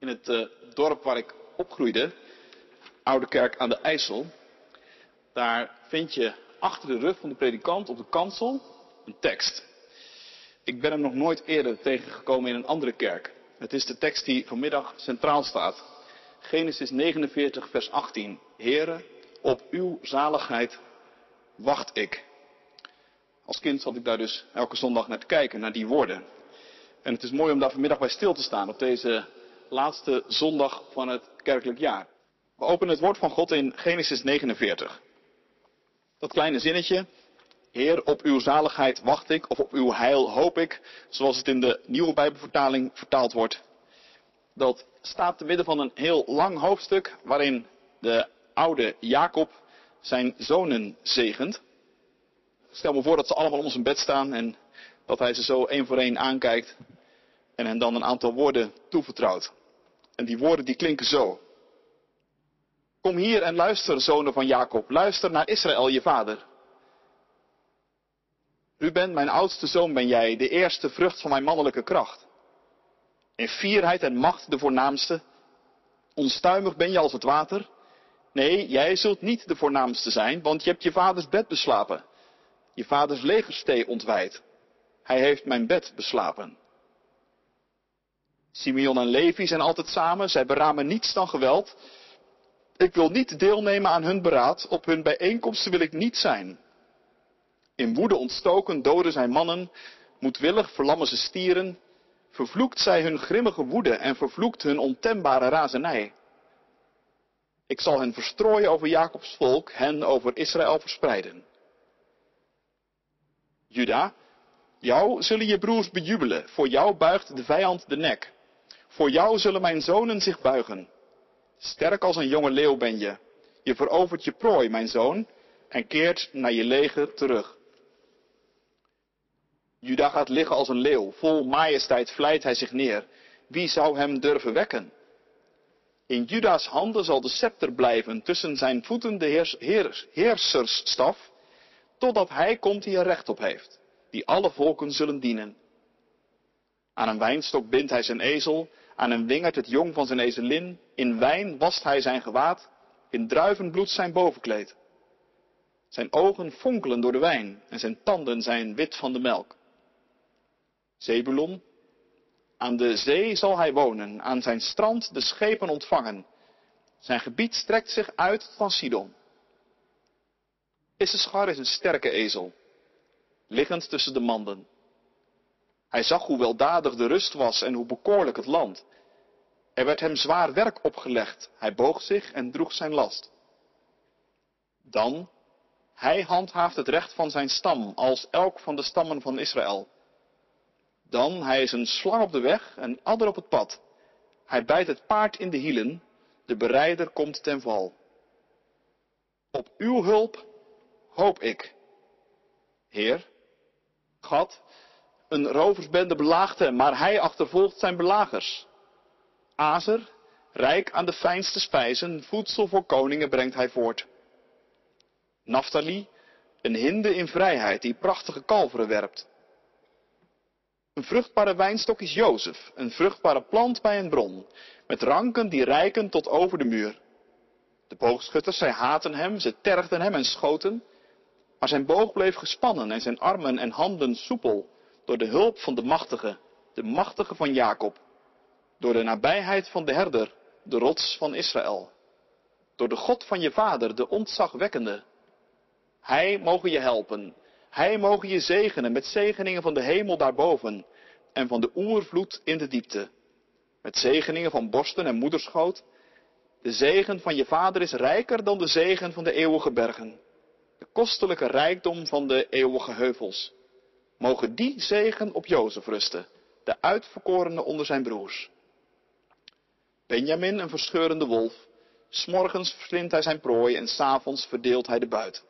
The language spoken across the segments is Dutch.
In het uh, dorp waar ik opgroeide, Oude Kerk aan de IJssel, daar vind je achter de rug van de predikant op de kansel een tekst. Ik ben hem nog nooit eerder tegengekomen in een andere kerk. Het is de tekst die vanmiddag centraal staat. Genesis 49, vers 18. Heren, op uw zaligheid wacht ik. Als kind zat ik daar dus elke zondag naar te kijken, naar die woorden. En het is mooi om daar vanmiddag bij stil te staan op deze laatste zondag van het kerkelijk jaar. We openen het woord van God in Genesis 49. Dat kleine zinnetje, Heer, op uw zaligheid wacht ik, of op uw heil hoop ik, zoals het in de nieuwe Bijbelvertaling vertaald wordt. Dat staat te midden van een heel lang hoofdstuk waarin de oude Jacob zijn zonen zegent. Stel me voor dat ze allemaal om zijn bed staan en dat hij ze zo één voor één aankijkt en hen dan een aantal woorden toevertrouwt. En die woorden die klinken zo. Kom hier en luister, zonen van Jacob. Luister naar Israël, je vader. U bent mijn oudste zoon, ben jij, de eerste vrucht van mijn mannelijke kracht. In fierheid en macht de voornaamste. Onstuimig ben je als het water. Nee, jij zult niet de voornaamste zijn, want je hebt je vaders bed beslapen. Je vaders legerstee ontwijd. Hij heeft mijn bed beslapen. Simeon en Levi zijn altijd samen, zij beramen niets dan geweld. Ik wil niet deelnemen aan hun beraad, op hun bijeenkomsten wil ik niet zijn. In woede ontstoken doden zij mannen, moedwillig verlammen ze stieren, vervloekt zij hun grimmige woede en vervloekt hun ontembare razernij. Ik zal hen verstrooien over Jacobs volk, hen over Israël verspreiden. Juda, jou zullen je broers bejubelen, voor jou buigt de vijand de nek. Voor jou zullen mijn zonen zich buigen. Sterk als een jonge leeuw ben je. Je verovert je prooi, mijn zoon, en keert naar je leger terug. Juda gaat liggen als een leeuw, vol majesteit vlijt hij zich neer. Wie zou hem durven wekken? In Juda's handen zal de scepter blijven, tussen zijn voeten de heers, heers, heersersstaf, totdat hij komt die er recht op heeft, die alle volken zullen dienen. Aan een wijnstok bindt hij zijn ezel, aan een wingerd het jong van zijn ezelin, in wijn wast hij zijn gewaad, in druivenbloed zijn bovenkleed. Zijn ogen fonkelen door de wijn en zijn tanden zijn wit van de melk. Zebulon, aan de zee zal hij wonen, aan zijn strand de schepen ontvangen. Zijn gebied strekt zich uit van Sidon. Issachar is een sterke ezel, liggend tussen de manden. Hij zag hoe weldadig de rust was en hoe bekoorlijk het land. Er werd hem zwaar werk opgelegd. Hij boog zich en droeg zijn last. Dan, hij handhaaft het recht van zijn stam, als elk van de stammen van Israël. Dan, hij is een slang op de weg, een adder op het pad. Hij bijt het paard in de hielen, de berijder komt ten val. Op uw hulp hoop ik. Heer, God, een roversbende belaagt hem, maar hij achtervolgt zijn belagers. Azer, rijk aan de fijnste spijzen, voedsel voor koningen brengt hij voort. Naphtali, een hinde in vrijheid die prachtige kalveren werpt. Een vruchtbare wijnstok is Jozef, een vruchtbare plant bij een bron, met ranken die rijken tot over de muur. De boogschutters, zij haten hem, ze tergden hem en schoten, maar zijn boog bleef gespannen en zijn armen en handen soepel, door de hulp van de machtige, de machtige van Jacob, door de nabijheid van de herder, de rots van Israël, door de God van je vader, de ontzagwekkende. Hij mogen je helpen, hij mogen je zegenen met zegeningen van de hemel daarboven en van de oervloed in de diepte, met zegeningen van borsten en moederschoot. De zegen van je vader is rijker dan de zegen van de eeuwige bergen, de kostelijke rijkdom van de eeuwige heuvels. Mogen die zegen op Jozef rusten, de uitverkorene onder zijn broers. Benjamin, een verscheurende wolf, s'morgens verslindt hij zijn prooi en s'avonds verdeelt hij de buit.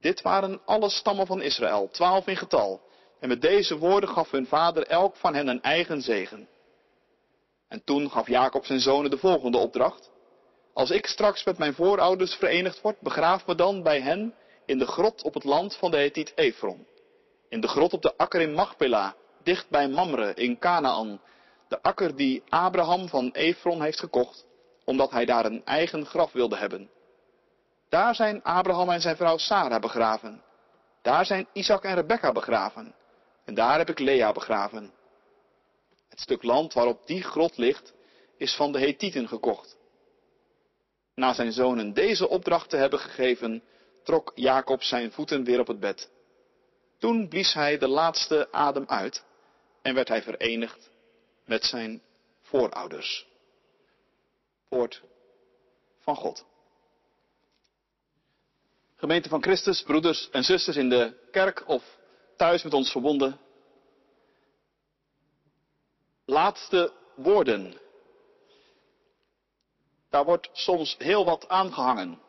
Dit waren alle stammen van Israël, twaalf in getal. En met deze woorden gaf hun vader elk van hen een eigen zegen. En toen gaf Jacob zijn zonen de volgende opdracht. Als ik straks met mijn voorouders verenigd word, begraaf me dan bij hen in de grot op het land van de Hethiet Efron. In de grot op de akker in Machpela, dicht bij Mamre in Canaan, De akker die Abraham van Efron heeft gekocht, omdat hij daar een eigen graf wilde hebben. Daar zijn Abraham en zijn vrouw Sarah begraven. Daar zijn Isaac en Rebekka begraven. En daar heb ik Lea begraven. Het stuk land waarop die grot ligt, is van de Hethieten gekocht. Na zijn zonen deze opdracht te hebben gegeven, trok Jacob zijn voeten weer op het bed. Toen blies hij de laatste adem uit en werd hij verenigd met zijn voorouders. Woord van God. Gemeente van Christus, broeders en zusters in de kerk of thuis met ons verbonden. Laatste woorden. Daar wordt soms heel wat aangehangen.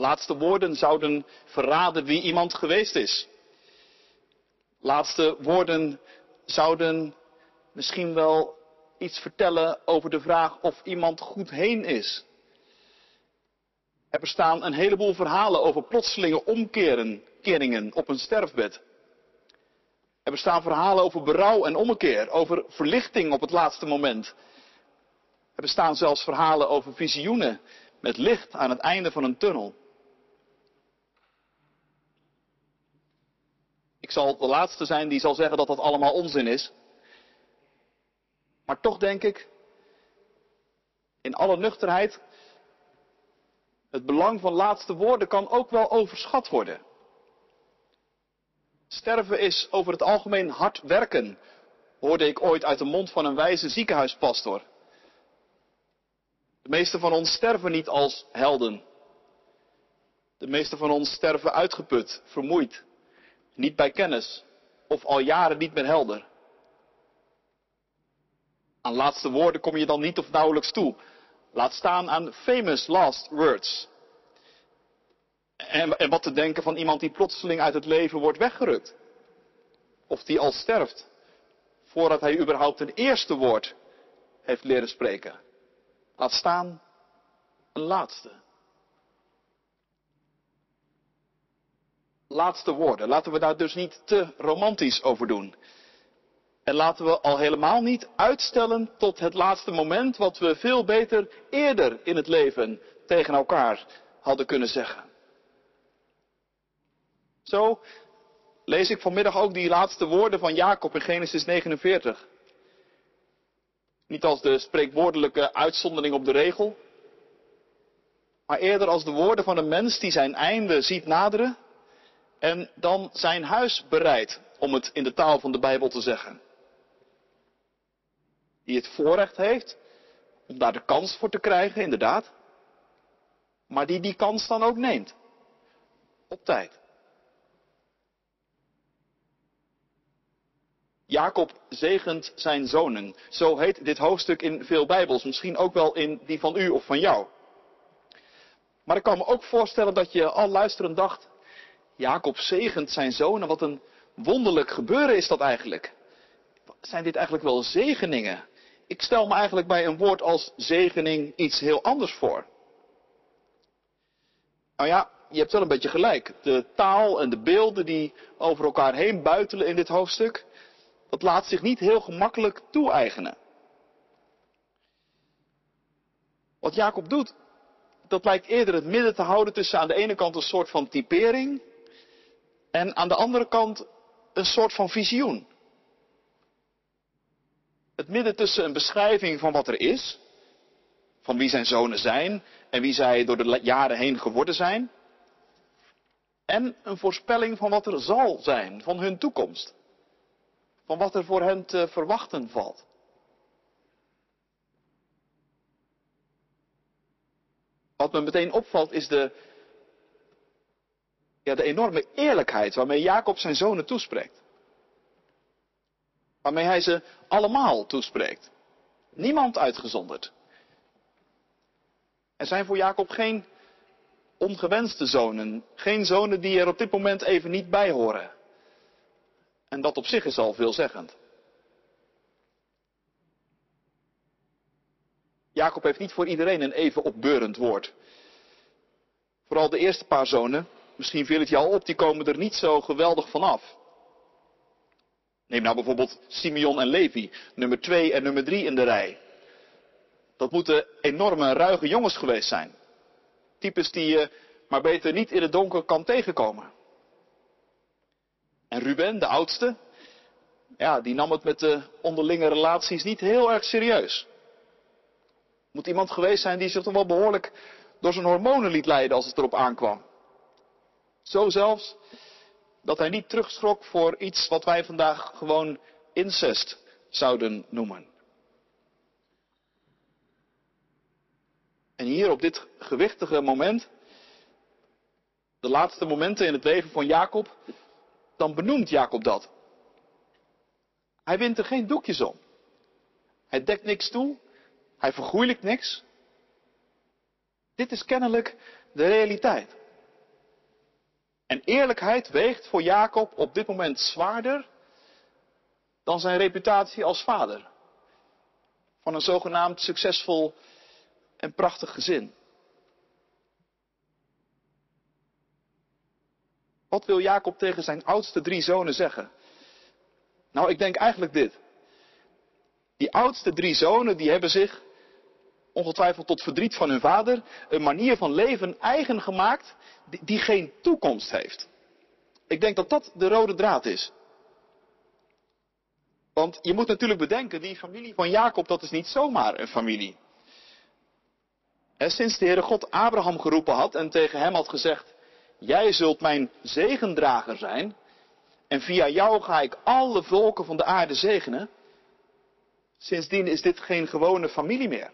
Laatste woorden zouden verraden wie iemand geweest is. Laatste woorden zouden misschien wel iets vertellen over de vraag of iemand goed heen is. Er bestaan een heleboel verhalen over plotselinge omkeringen op een sterfbed. Er bestaan verhalen over berouw en ommekeer, over verlichting op het laatste moment. Er bestaan zelfs verhalen over visioenen met licht aan het einde van een tunnel. Ik zal de laatste zijn die zal zeggen dat dat allemaal onzin is. Maar toch denk ik, in alle nuchterheid, het belang van laatste woorden kan ook wel overschat worden. Sterven is over het algemeen hard werken, hoorde ik ooit uit de mond van een wijze ziekenhuispastor. De meeste van ons sterven niet als helden. De meeste van ons sterven uitgeput, vermoeid, niet bij kennis of al jaren niet meer helder. Aan laatste woorden kom je dan niet of nauwelijks toe. Laat staan aan famous last words. En, en wat te denken van iemand die plotseling uit het leven wordt weggerukt. Of die al sterft. Voordat hij überhaupt een eerste woord heeft leren spreken. Laat staan een laatste. Laatste woorden. Laten we daar dus niet te romantisch over doen. En laten we al helemaal niet uitstellen tot het laatste moment wat we veel beter eerder in het leven tegen elkaar hadden kunnen zeggen. Zo lees ik vanmiddag ook die laatste woorden van Jacob in Genesis 49. Niet als de spreekwoordelijke uitzondering op de regel, maar eerder als de woorden van een mens die zijn einde ziet naderen en dan zijn huis bereidt, om het in de taal van de Bijbel te zeggen. Die het voorrecht heeft om daar de kans voor te krijgen, inderdaad, maar die die kans dan ook neemt. Op tijd. Jacob zegent zijn zonen. Zo heet dit hoofdstuk in veel Bijbels, misschien ook wel in die van u of van jou. Maar ik kan me ook voorstellen dat je al luisterend dacht, Jacob zegent zijn zonen, wat een wonderlijk gebeuren is dat eigenlijk. Zijn dit eigenlijk wel zegeningen? Ik stel me eigenlijk bij een woord als zegening iets heel anders voor. Nou ja, je hebt wel een beetje gelijk. De taal en de beelden die over elkaar heen buitelen in dit hoofdstuk, dat laat zich niet heel gemakkelijk toe-eigenen. Wat Jacob doet, dat lijkt eerder het midden te houden tussen aan de ene kant een soort van typering en aan de andere kant een soort van visioen. Het midden tussen een beschrijving van wat er is, van wie zijn zonen zijn en wie zij door de jaren heen geworden zijn, en een voorspelling van wat er zal zijn, van hun toekomst van wat er voor hen te verwachten valt. Wat me meteen opvalt is de, de enorme eerlijkheid waarmee Jacob zijn zonen toespreekt. Waarmee hij ze allemaal toespreekt. Niemand uitgezonderd. Er zijn voor Jacob geen ongewenste zonen, geen zonen die er op dit moment even niet bij horen. En dat op zich is al veelzeggend. Jacob heeft niet voor iedereen een even opbeurend woord. Vooral de eerste paar zonen, misschien viel het al op, die komen er niet zo geweldig van af. Neem nou bijvoorbeeld Simeon en Levi, nummer 2 en nummer 3 in de rij. Dat moeten enorme ruige jongens geweest zijn. Types die je maar beter niet in het donker kan tegenkomen. En Ruben, de oudste, ja, die nam het met de onderlinge relaties niet heel erg serieus. Moet iemand geweest zijn die zich toch wel behoorlijk door zijn hormonen liet leiden als het erop aankwam. Zo zelfs dat hij niet terugschrok voor iets wat wij vandaag gewoon incest zouden noemen. En hier op dit gewichtige moment, de laatste momenten in het leven van Jacob, dan benoemt Jacob dat. Hij wint er geen doekjes om. Hij dekt niks toe. Hij vergoeilijkt niks. Dit is kennelijk de realiteit. En eerlijkheid weegt voor Jacob op dit moment zwaarder dan zijn reputatie als vader. Van een zogenaamd succesvol en prachtig gezin. Wat wil Jacob tegen zijn oudste drie zonen zeggen? Nou, ik denk eigenlijk dit. Die oudste drie zonen, die hebben zich, ongetwijfeld tot verdriet van hun vader, een manier van leven eigen gemaakt die, geen toekomst heeft. Ik denk dat dat de rode draad is. Want je moet natuurlijk bedenken, die familie van Jacob, dat is niet zomaar een familie. En sinds de Heere God Abraham geroepen had en tegen hem had gezegd, jij zult mijn zegendrager zijn, en via jou ga ik alle volken van de aarde zegenen. Sindsdien is dit geen gewone familie meer.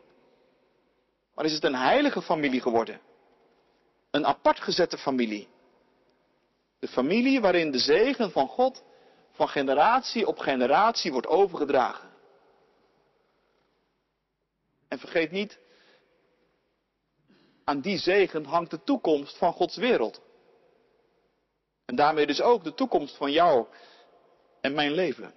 Maar is het een heilige familie geworden. Een apart gezette familie. De familie waarin de zegen van God van generatie op generatie wordt overgedragen. En vergeet niet, aan die zegen hangt de toekomst van Gods wereld. En daarmee dus ook de toekomst van jou en mijn leven.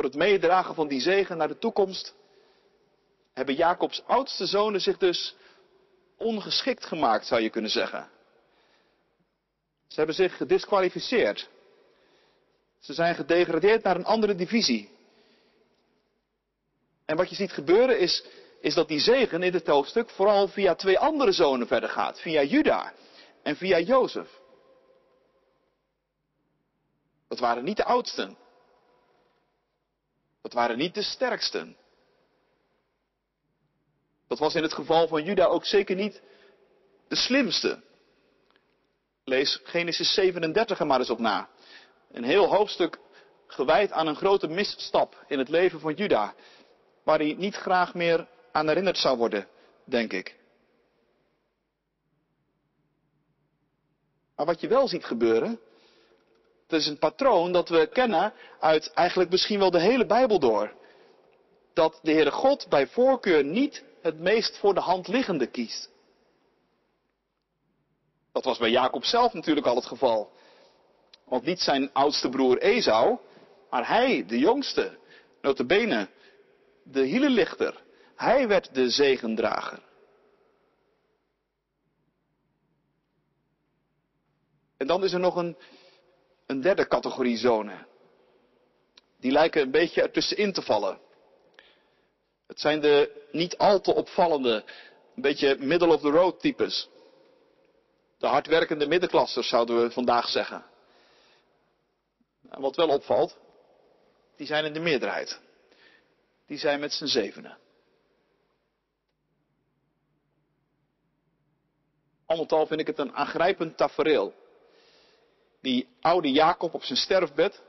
Voor het meedragen van die zegen naar de toekomst hebben Jacobs oudste zonen zich dus ongeschikt gemaakt, zou je kunnen zeggen. Ze hebben zich gedisqualificeerd. Ze zijn gedegradeerd naar een andere divisie. En wat je ziet gebeuren is is dat die zegen in dit hoofdstuk vooral via twee andere zonen verder gaat. Via Juda en via Jozef. Dat waren niet de oudsten. Dat waren niet de sterksten. Dat was in het geval van Juda ook zeker niet de slimste. Lees Genesis 37 er maar eens op na. Een heel hoofdstuk gewijd aan een grote misstap in het leven van Juda. Waar hij niet graag meer aan herinnerd zou worden, denk ik. Maar wat je wel ziet gebeuren, dat is een patroon dat we kennen uit eigenlijk misschien wel de hele Bijbel door. Dat de Heere God bij voorkeur niet het meest voor de hand liggende kiest. Dat was bij Jacob zelf natuurlijk al het geval. Want niet zijn oudste broer Esau, maar hij, de jongste, notabene, de hielenlichter, hij werd de zegendrager. En dan is er nog een, een derde categorie zonen. Die lijken een beetje ertussenin te vallen. Het zijn de niet al te opvallende, een beetje middle of the road types. De hardwerkende middenklassers zouden we vandaag zeggen. En wat wel opvalt, die zijn in de meerderheid. Die zijn met z'n zevenen. Al met al vind ik het een aangrijpend tafereel. Die oude Jacob op zijn sterfbed,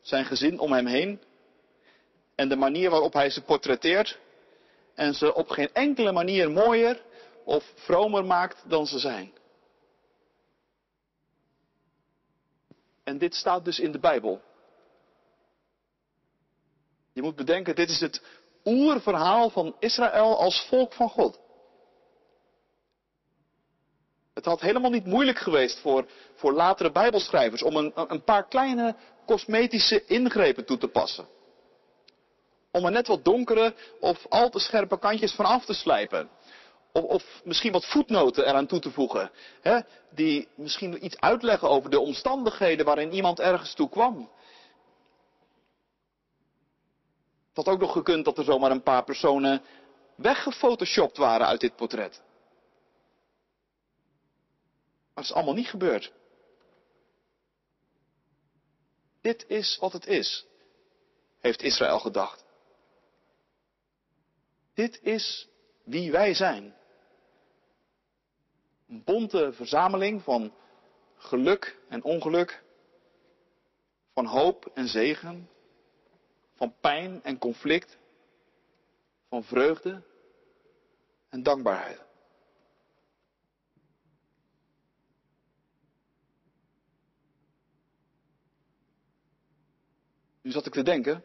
zijn gezin om hem heen en de manier waarop hij ze portretteert en ze op geen enkele manier mooier of vromer maakt dan ze zijn. En dit staat dus in de Bijbel. Je moet bedenken, dit is het oerverhaal van Israël als volk van God. Het had helemaal niet moeilijk geweest voor, voor latere Bijbelschrijvers om een, een paar kleine cosmetische ingrepen toe te passen. Om er net wat donkere of al te scherpe kantjes van af te slijpen. Of, of misschien wat voetnoten eraan toe te voegen. Hè, die misschien iets uitleggen over de omstandigheden waarin iemand ergens toe kwam. Het had ook nog gekund dat er zomaar een paar personen weggefotoshopt waren uit dit portret. Maar het is allemaal niet gebeurd. Dit is wat het is, heeft Israël gedacht. Dit is wie wij zijn. Een bonte verzameling van geluk en ongeluk, van hoop en zegen, van pijn en conflict, van vreugde en dankbaarheid. Nu zat ik te denken,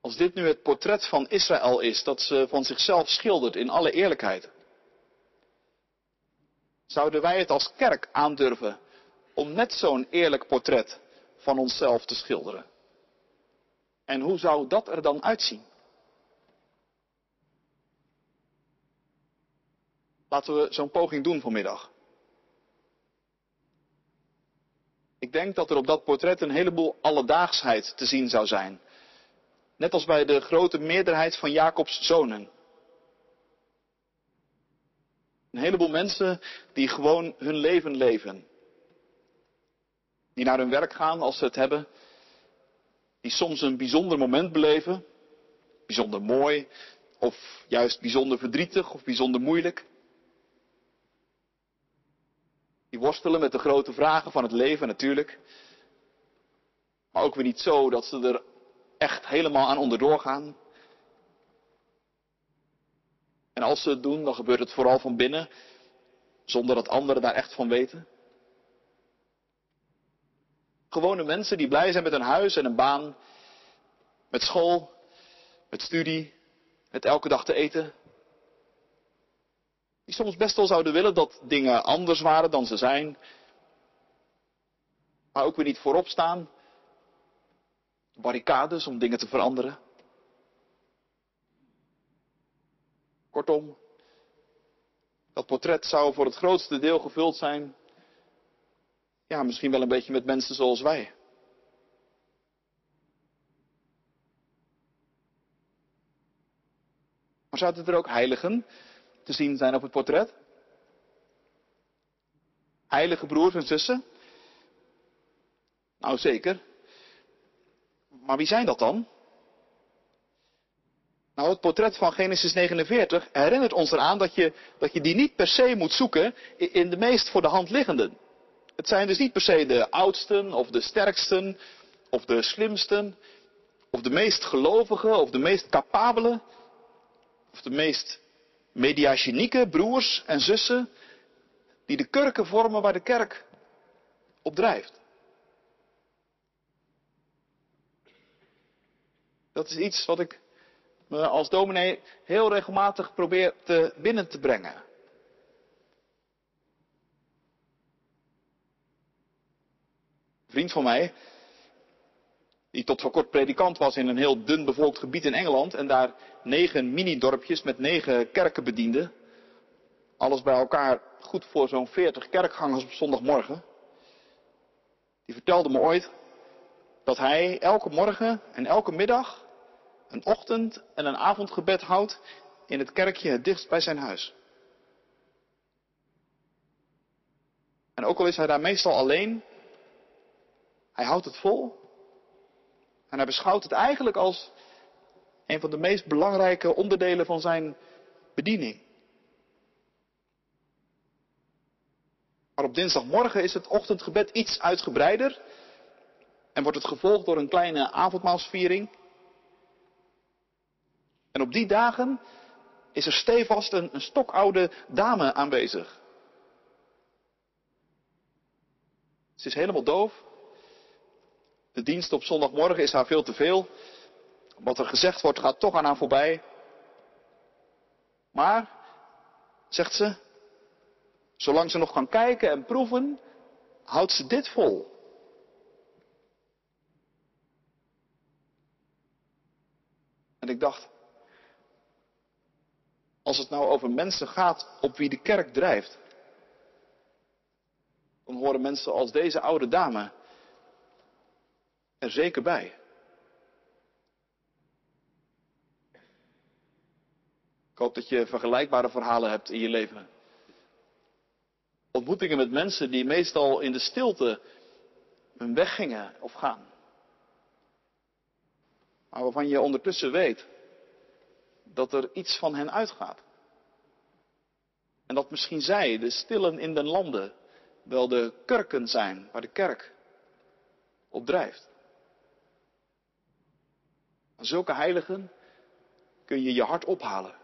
als dit nu het portret van Israël is, dat ze van zichzelf schildert in alle eerlijkheid, zouden wij het als kerk aandurven om net zo'n eerlijk portret van onszelf te schilderen? En hoe zou dat er dan uitzien? Laten we zo'n poging doen vanmiddag. Ik denk dat er op dat portret een heleboel alledaagsheid te zien zou zijn. Net als bij de grote meerderheid van Jacobs zonen. Een heleboel mensen die gewoon hun leven leven. Die naar hun werk gaan als ze het hebben. Die soms een bijzonder moment beleven. Bijzonder mooi. Of juist bijzonder verdrietig of bijzonder moeilijk. Die worstelen met de grote vragen van het leven natuurlijk. Maar ook weer niet zo dat ze er echt helemaal aan onderdoor gaan. En als ze het doen, dan gebeurt het vooral van binnen, zonder dat anderen daar echt van weten. Gewone mensen die blij zijn met een huis en een baan, met school, met studie, met elke dag te eten. Die soms best wel zouden willen dat dingen anders waren dan ze zijn. Maar ook weer niet voorop staan. Barricades om dingen te veranderen. Kortom, dat portret zou voor het grootste deel gevuld zijn. Ja, misschien wel een beetje met mensen zoals wij. Maar zouden er ook heiligen te zien zijn op het portret? Heilige broers en zussen? Nou zeker. Maar wie zijn dat dan? Nou, het portret van Genesis 49 herinnert ons eraan dat je, dat je die niet per se moet zoeken in de meest voor de hand liggenden. Het zijn dus niet per se de oudsten of de sterksten of de slimsten of de meest gelovigen of de meest capabelen of de meest mediagenieke broers en zussen die de kurken vormen waar de kerk op drijft. Dat is iets wat ik me als dominee heel regelmatig probeer te binnen te brengen. Een vriend van mij, die tot voor kort predikant was in een heel dun bevolkt gebied in Engeland en daar negen mini-dorpjes met negen kerken bediende. Alles bij elkaar goed voor zo'n veertig kerkgangers op zondagmorgen. Die vertelde me ooit dat hij elke morgen en elke middag een ochtend- en een avondgebed houdt in het kerkje het dichtst bij zijn huis. En ook al is hij daar meestal alleen, hij houdt het vol. En hij beschouwt het eigenlijk als een van de meest belangrijke onderdelen van zijn bediening. Maar op dinsdagmorgen is het ochtendgebed iets uitgebreider en wordt het gevolgd door een kleine avondmaalsviering. En op die dagen is er stevast een, een stokoude dame aanwezig. Ze is helemaal doof. De dienst op zondagmorgen is haar veel te veel. Wat er gezegd wordt gaat toch aan haar voorbij. Maar, zegt ze, zolang ze nog kan kijken en proeven, houdt ze dit vol. En ik dacht, als het nou over mensen gaat op wie de kerk drijft, dan horen mensen als deze oude dame er zeker bij. Ik hoop dat je vergelijkbare verhalen hebt in je leven. Ontmoetingen met mensen die meestal in de stilte hun weg gingen of gaan. Maar waarvan je ondertussen weet dat er iets van hen uitgaat. En dat misschien zij, de stillen in den landen, wel de kurken zijn waar de kerk op drijft. Aan zulke heiligen kun je je hart ophalen.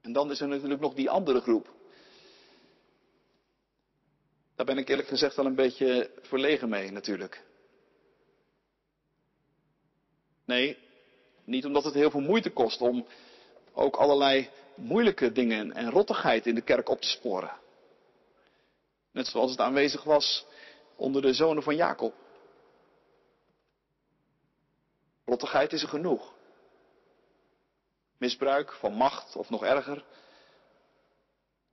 En dan is er natuurlijk nog die andere groep. Daar ben ik eerlijk gezegd wel een beetje verlegen mee natuurlijk. Nee, niet omdat het heel veel moeite kost om ook allerlei moeilijke dingen en rottigheid in de kerk op te sporen. Net zoals het aanwezig was onder de zonen van Jacob. Rottigheid is er genoeg. Misbruik van macht of nog erger.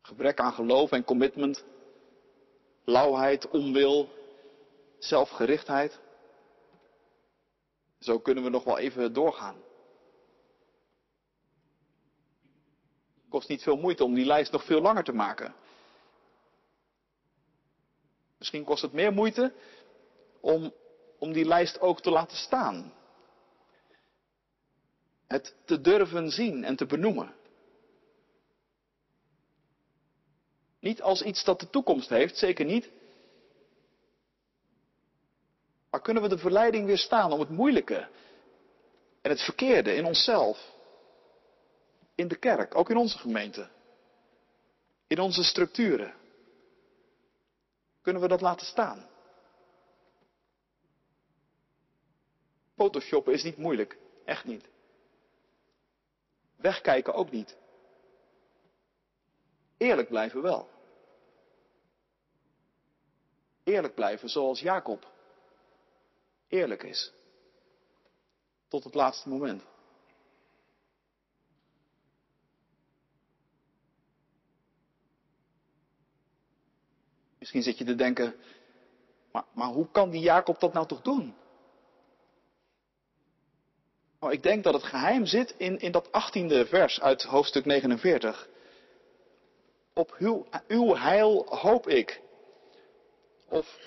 Gebrek aan geloof en commitment. Lauwheid, onwil, zelfgerichtheid. Zo kunnen we nog wel even doorgaan. Het kost niet veel moeite om die lijst nog veel langer te maken. Misschien kost het meer moeite om, om die lijst ook te laten staan. Het te durven zien en te benoemen. Niet als iets dat de toekomst heeft, zeker niet. Maar kunnen we de verleiding weerstaan om het moeilijke en het verkeerde in onszelf, in de kerk, ook in onze gemeente, in onze structuren, kunnen we dat laten staan? Photoshoppen is niet moeilijk, echt niet. Wegkijken ook niet. Eerlijk blijven wel. Eerlijk blijven zoals Jacob eerlijk is. Tot het laatste moment. Misschien zit je te denken, maar, maar hoe kan die Jacob dat nou toch doen? Nou, ik denk dat het geheim zit in, in dat achttiende vers uit hoofdstuk 49. Op uw, uw heil hoop ik. Of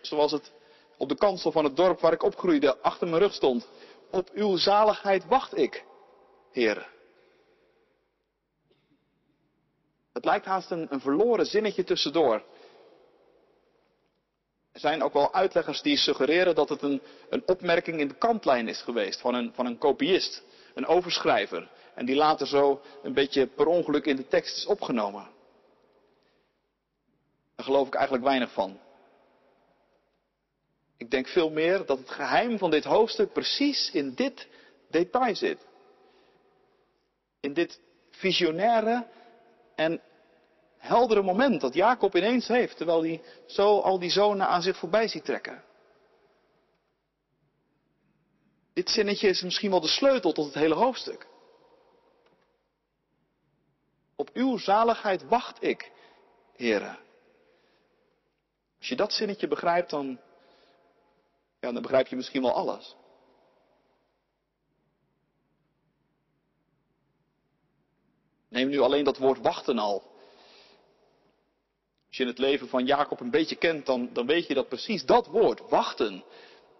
zoals het op de kansel van het dorp waar ik opgroeide achter mijn rug stond. Op uw zaligheid wacht ik, heren. Het lijkt haast een, een verloren zinnetje tussendoor. Er zijn ook wel uitleggers die suggereren dat het een, een opmerking in de kantlijn is geweest van een, van een kopiist, een overschrijver. En die later zo een beetje per ongeluk in de tekst is opgenomen. Daar geloof ik eigenlijk weinig van. Ik denk veel meer dat het geheim van dit hoofdstuk precies in dit detail zit. In dit visionaire en heldere moment dat Jacob ineens heeft, terwijl hij zo al die zonen aan zich voorbij ziet trekken. Dit zinnetje is misschien wel de sleutel tot het hele hoofdstuk. Op uw zaligheid wacht ik, heren. Als je dat zinnetje begrijpt, dan, ja, dan begrijp je misschien wel alles. Neem nu alleen dat woord wachten al. Als je het leven van Jacob een beetje kent, dan, dan weet je dat precies dat woord, wachten,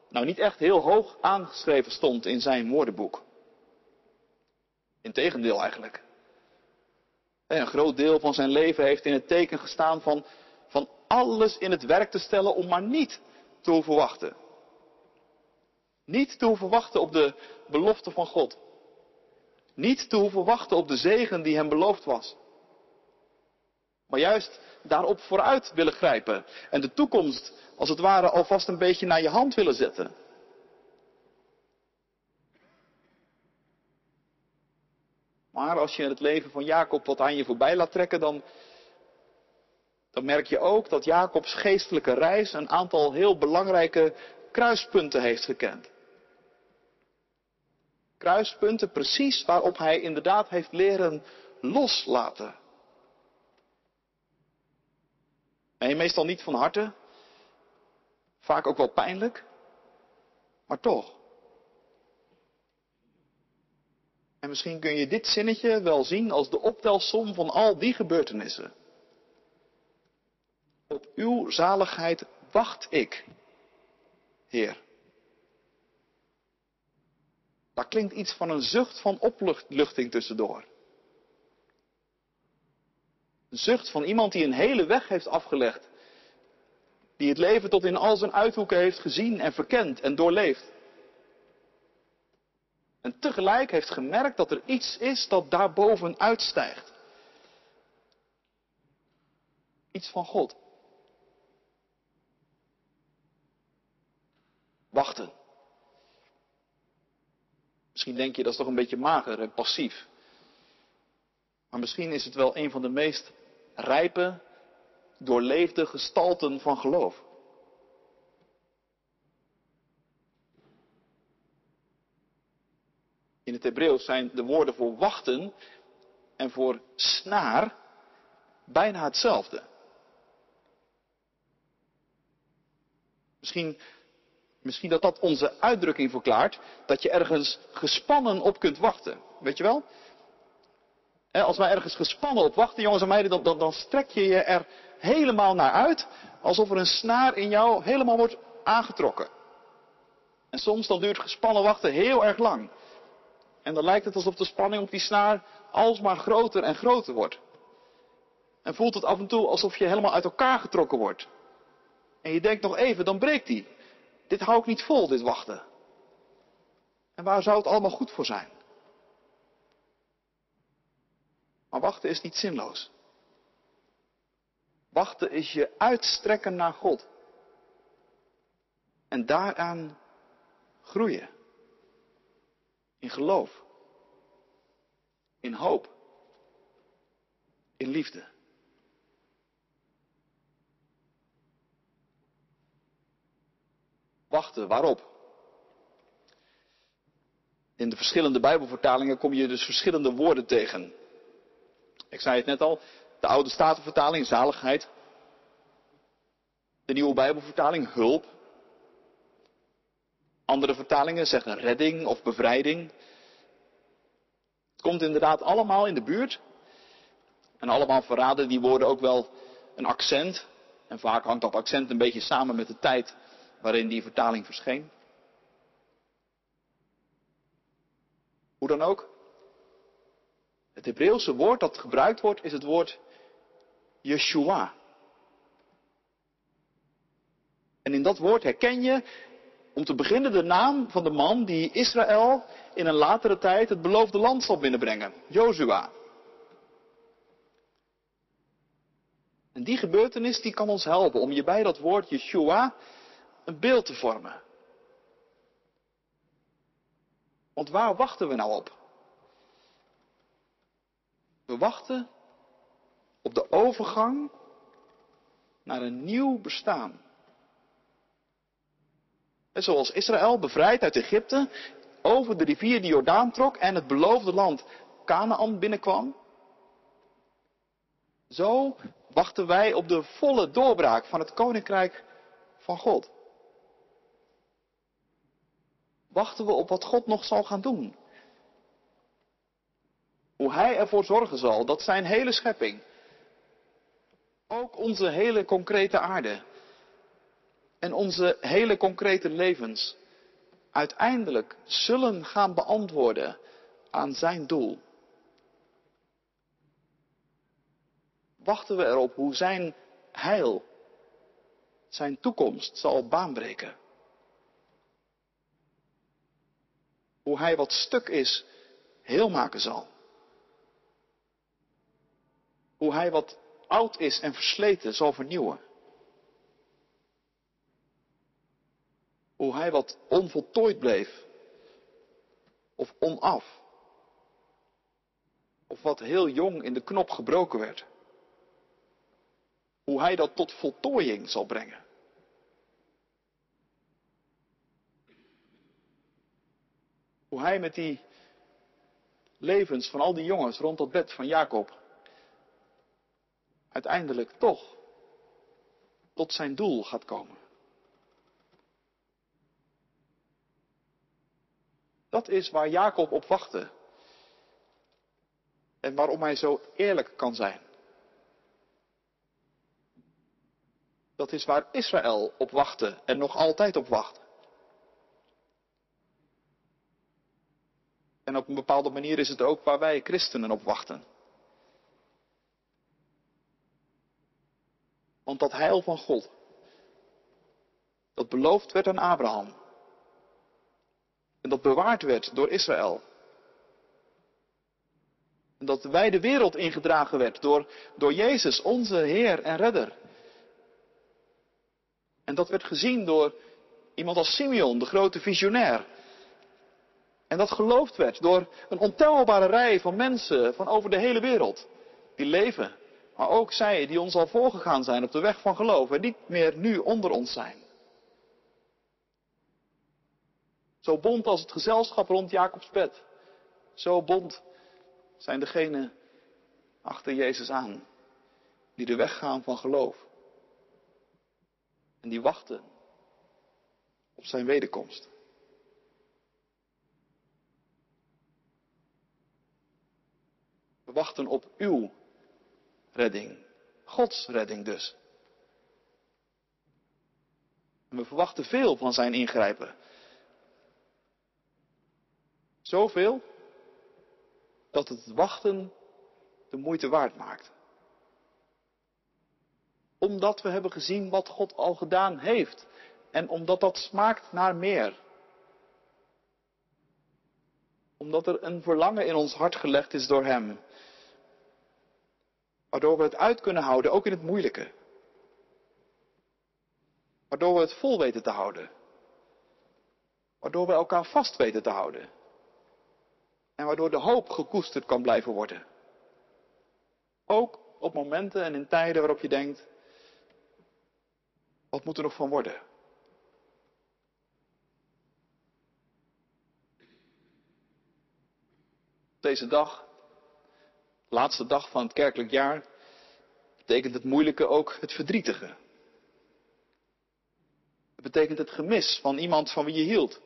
nou niet echt heel hoog aangeschreven stond in zijn woordenboek. Integendeel eigenlijk. Een groot deel van zijn leven heeft in het teken gestaan van, van alles in het werk te stellen om maar niet te hoeven wachten. Niet te hoeven wachten op de belofte van God. Niet te hoeven wachten op de zegen die hem beloofd was. Maar juist daarop vooruit willen grijpen. En de toekomst, als het ware, alvast een beetje naar je hand willen zetten. Maar als je het leven van Jacob wat aan je voorbij laat trekken, dan, dan merk je ook dat Jacobs geestelijke reis een aantal heel belangrijke kruispunten heeft gekend. kruispunten precies waarop hij inderdaad heeft leren loslaten. Nee, meestal niet van harte. Vaak ook wel pijnlijk. Maar toch. En misschien kun je dit zinnetje wel zien als de optelsom van al die gebeurtenissen. Op uw zaligheid wacht ik, Heer. Daar klinkt iets van een zucht van opluchting tussendoor. Zucht van iemand die een hele weg heeft afgelegd. Die het leven tot in al zijn uithoeken heeft gezien en verkend en doorleefd. En tegelijk heeft gemerkt dat er iets is dat daarboven uitstijgt. Iets van God. Wachten. Misschien denk je dat is toch een beetje mager en passief. Maar misschien is het wel een van de meest rijpe, doorleefde gestalten van geloof. In het Hebreeuws zijn de woorden voor wachten en voor snaar bijna hetzelfde. Misschien, misschien dat dat onze uitdrukking verklaart dat je ergens gespannen op kunt wachten. Weet je wel? Als wij ergens gespannen op wachten, jongens en meiden, dan, dan, strek je je er helemaal naar uit, alsof er een snaar in jou helemaal wordt aangetrokken. En soms dan duurt gespannen wachten heel erg lang. En dan lijkt het alsof de spanning op die snaar alsmaar groter en groter wordt. En voelt het af en toe alsof je helemaal uit elkaar getrokken wordt. En je denkt nog even, dan breekt die. Dit hou ik niet vol, dit wachten. En waar zou het allemaal goed voor zijn? Maar wachten is niet zinloos. Wachten is je uitstrekken naar God. En daaraan groeien. In geloof. In hoop. In liefde. Wachten, waarop? In de verschillende Bijbelvertalingen kom je dus verschillende woorden tegen. Ik zei het net al, de oude statenvertaling, zaligheid. De nieuwe Bijbelvertaling, hulp. Andere vertalingen zeggen redding of bevrijding. Het komt inderdaad allemaal in de buurt. En allemaal verraden die woorden ook wel een accent. En vaak hangt dat accent een beetje samen met de tijd waarin die vertaling verscheen. Hoe dan ook. Het Hebreeuwse woord dat gebruikt wordt is het woord Yeshua. En in dat woord herken je om te beginnen de naam van de man die Israël in een latere tijd het beloofde land zal binnenbrengen, Jozua. En die gebeurtenis die kan ons helpen om je bij dat woord Yeshua een beeld te vormen. Want waar wachten we nou op? We wachten op de overgang naar een nieuw bestaan. En zoals Israël bevrijd uit Egypte, over de rivier de Jordaan trok en het beloofde land Canaan binnenkwam. Zo wachten wij op de volle doorbraak van het koninkrijk van God. Wachten we op wat God nog zal gaan doen. Hoe Hij ervoor zorgen zal dat Zijn hele schepping, ook onze hele concrete aarde en onze hele concrete levens, uiteindelijk zullen gaan beantwoorden aan Zijn doel. Wachten we erop hoe Zijn heil, Zijn toekomst zal baanbreken. Hoe Hij wat stuk is, heel maken zal. Hoe hij wat oud is en versleten zal vernieuwen. Hoe hij wat onvoltooid bleef. Of onaf. Of wat heel jong in de knop gebroken werd. Hoe hij dat tot voltooiing zal brengen. Hoe hij met die levens van al die jongens rond dat bed van Jacob uiteindelijk toch tot zijn doel gaat komen. Dat is waar Jacob op wachtte. En waarom hij zo eerlijk kan zijn. Dat is waar Israël op wachtte en nog altijd op wacht. En op een bepaalde manier is het ook waar wij christenen op wachten. Want dat heil van God, dat beloofd werd aan Abraham. En dat bewaard werd door Israël. En dat wij de wereld ingedragen werd door, door Jezus, onze Heer en Redder. En dat werd gezien door iemand als Simeon, de grote visionair. En dat geloofd werd door een ontelbare rij van mensen van over de hele wereld. Die leven. Maar ook zij die ons al voorgegaan zijn op de weg van geloof en niet meer nu onder ons zijn. Zo bond als het gezelschap rond Jacobs bed. Zo bond zijn degenen achter Jezus aan. Die de weg gaan van geloof. En die wachten op zijn wederkomst. We wachten op uw redding. Gods redding dus. En we verwachten veel van zijn ingrijpen. Zoveel dat het wachten de moeite waard maakt. Omdat we hebben gezien wat God al gedaan heeft. En omdat dat smaakt naar meer. Omdat er een verlangen in ons hart gelegd is door Hem. Waardoor we het uit kunnen houden, ook in het moeilijke. Waardoor we het vol weten te houden. Waardoor we elkaar vast weten te houden. En waardoor de hoop gekoesterd kan blijven worden. Ook op momenten en in tijden waarop je denkt, wat moet er nog van worden? Deze dag laatste dag van het kerkelijk jaar, betekent het moeilijke ook het verdrietige. Het betekent het gemis van iemand van wie je hield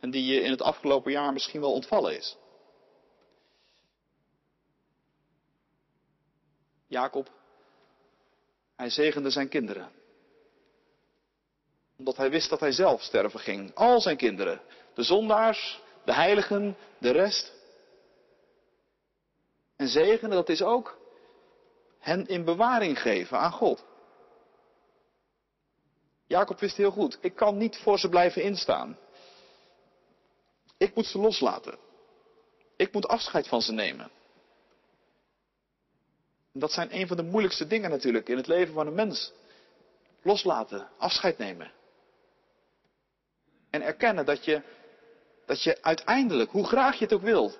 en die je in het afgelopen jaar misschien wel ontvallen is. Jacob, hij zegende zijn kinderen. Omdat hij wist dat hij zelf sterven ging. Al zijn kinderen. De zondaars, de heiligen, de rest. En zegenen, dat is ook hen in bewaring geven aan God. Jacob wist heel goed, ik kan niet voor ze blijven instaan. Ik moet ze loslaten. Ik moet afscheid van ze nemen. En dat zijn een van de moeilijkste dingen natuurlijk in het leven van een mens. Loslaten, afscheid nemen. En erkennen dat je, dat je uiteindelijk, hoe graag je het ook wilt,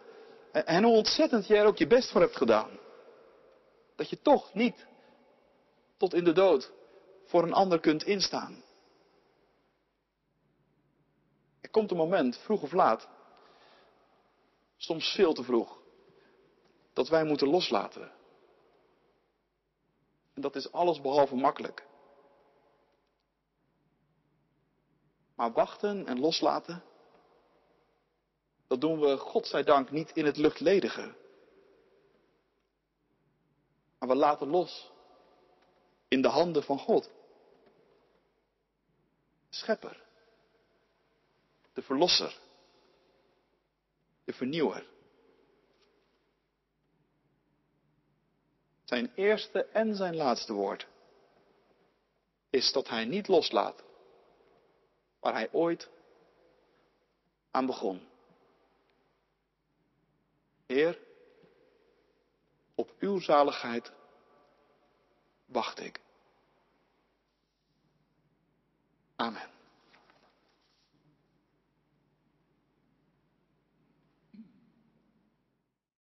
en hoe ontzettend jij er ook je best voor hebt gedaan. Dat je toch niet tot in de dood voor een ander kunt instaan. Er komt een moment, vroeg of laat, soms veel te vroeg, dat wij moeten loslaten. En dat is alles behalve makkelijk. Maar wachten en loslaten, dat doen we, godzijdank, niet in het luchtledige. Maar we laten los in de handen van God. Schepper. De verlosser. De vernieuwer. Zijn eerste en zijn laatste woord is dat hij niet loslaat waar hij ooit aan begon. Heer, op uw zaligheid wacht ik. Amen.